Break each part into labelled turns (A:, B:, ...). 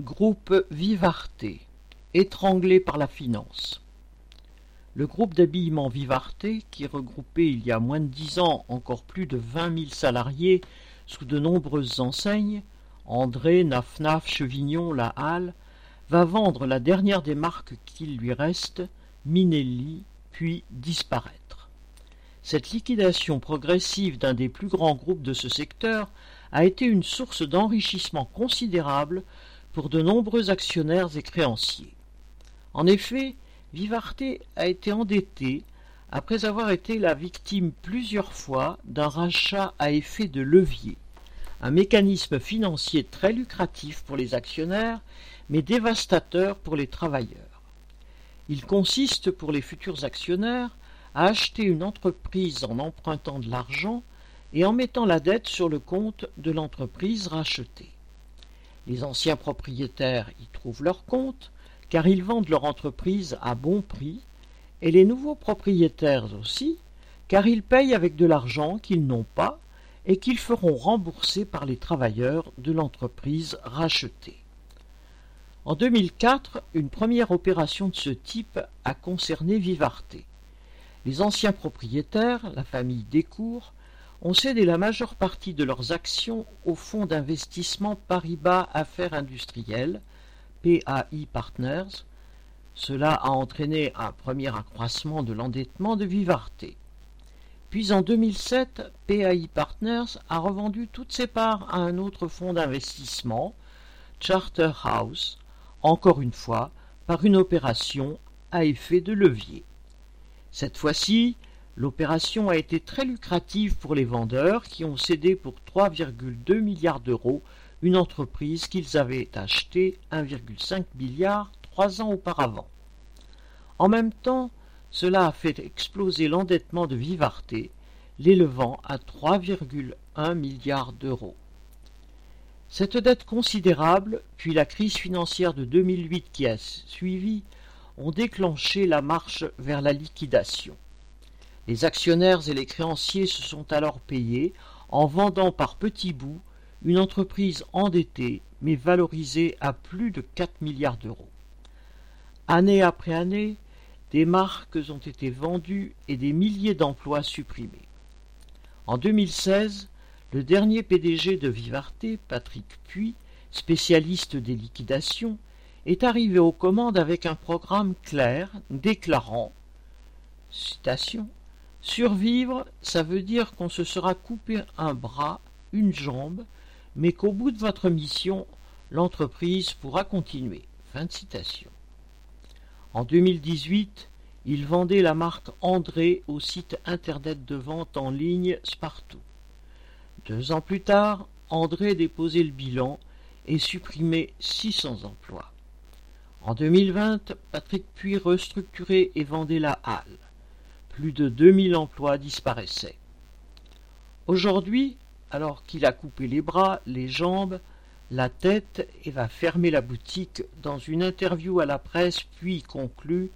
A: Groupe Vivarte, étranglé par la finance. Le groupe d'habillement Vivarte, qui regroupait il y a moins de dix ans encore plus de vingt mille salariés sous de nombreuses enseignes, André, Nafnaf, Chevignon, La Halle, va vendre la dernière des marques qu'il lui reste, Minelli, puis disparaître. Cette liquidation progressive d'un des plus grands groupes de ce secteur a été une source d'enrichissement considérable pour de nombreux actionnaires et créanciers. En effet, Vivarte a été endetté après avoir été la victime plusieurs fois d'un rachat à effet de levier, un mécanisme financier très lucratif pour les actionnaires, mais dévastateur pour les travailleurs. Il consiste pour les futurs actionnaires à acheter une entreprise en empruntant de l'argent et en mettant la dette sur le compte de l'entreprise rachetée. Les anciens propriétaires y trouvent leur compte, car ils vendent leur entreprise à bon prix, et les nouveaux propriétaires aussi, car ils payent avec de l'argent qu'ils n'ont pas et qu'ils feront rembourser par les travailleurs de l'entreprise rachetée. En 2004, une première opération de ce type a concerné Vivarte. Les anciens propriétaires, la famille Descours, ont cédé la majeure partie de leurs actions au fonds d'investissement Paribas Affaires Industrielles, PAI Partners. Cela a entraîné un premier accroissement de l'endettement de Vivarte. Puis en 2007, PAI Partners a revendu toutes ses parts à un autre fonds d'investissement, Charterhouse, encore une fois par une opération à effet de levier. Cette fois-ci, l'opération a été très lucrative pour les vendeurs qui ont cédé pour 3,2 milliards d'euros une entreprise qu'ils avaient achetée 1,5 milliard trois ans auparavant. En même temps, cela a fait exploser l'endettement de Vivarte, l'élevant à 3,1 milliards d'euros. Cette dette considérable, puis la crise financière de 2008 qui a suivi, ont déclenché la marche vers la liquidation. Les actionnaires et les créanciers se sont alors payés en vendant par petits bouts une entreprise endettée mais valorisée à plus de 4 milliards d'euros. Année après année, des marques ont été vendues et des milliers d'emplois supprimés. En 2016, le dernier PDG de Vivarte, Patrick Puy, spécialiste des liquidations, est arrivé aux commandes avec un programme clair déclarant citation, Survivre, ça veut dire qu'on se sera coupé un bras, une jambe, mais qu'au bout de votre mission, l'entreprise pourra continuer. Fin de citation. En 2018, il vendait la marque André au site internet de vente en ligne Spartoo. Deux ans plus tard, André déposait le bilan et supprimait 600 emplois. En 2020, Patrick Puy restructurait et vendait la halle. Plus de 2000 emplois disparaissaient. Aujourd'hui, alors qu'il a coupé les bras, les jambes, la tête et va fermer la boutique, dans une interview à la presse, puis conclut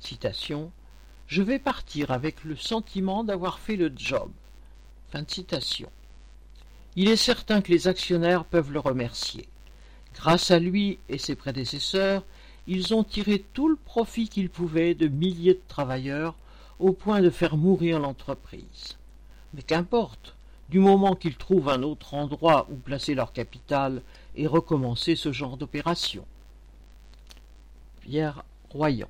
A: citation Je vais partir avec le sentiment d'avoir fait le job. Fin citation. Il est certain que les actionnaires peuvent le remercier. Grâce à lui et ses prédécesseurs, ils ont tiré tout le profit qu'ils pouvaient de milliers de travailleurs au point de faire mourir l'entreprise. Mais qu'importe, du moment qu'ils trouvent un autre endroit où placer leur capital et recommencer ce genre d'opération. Pierre Royan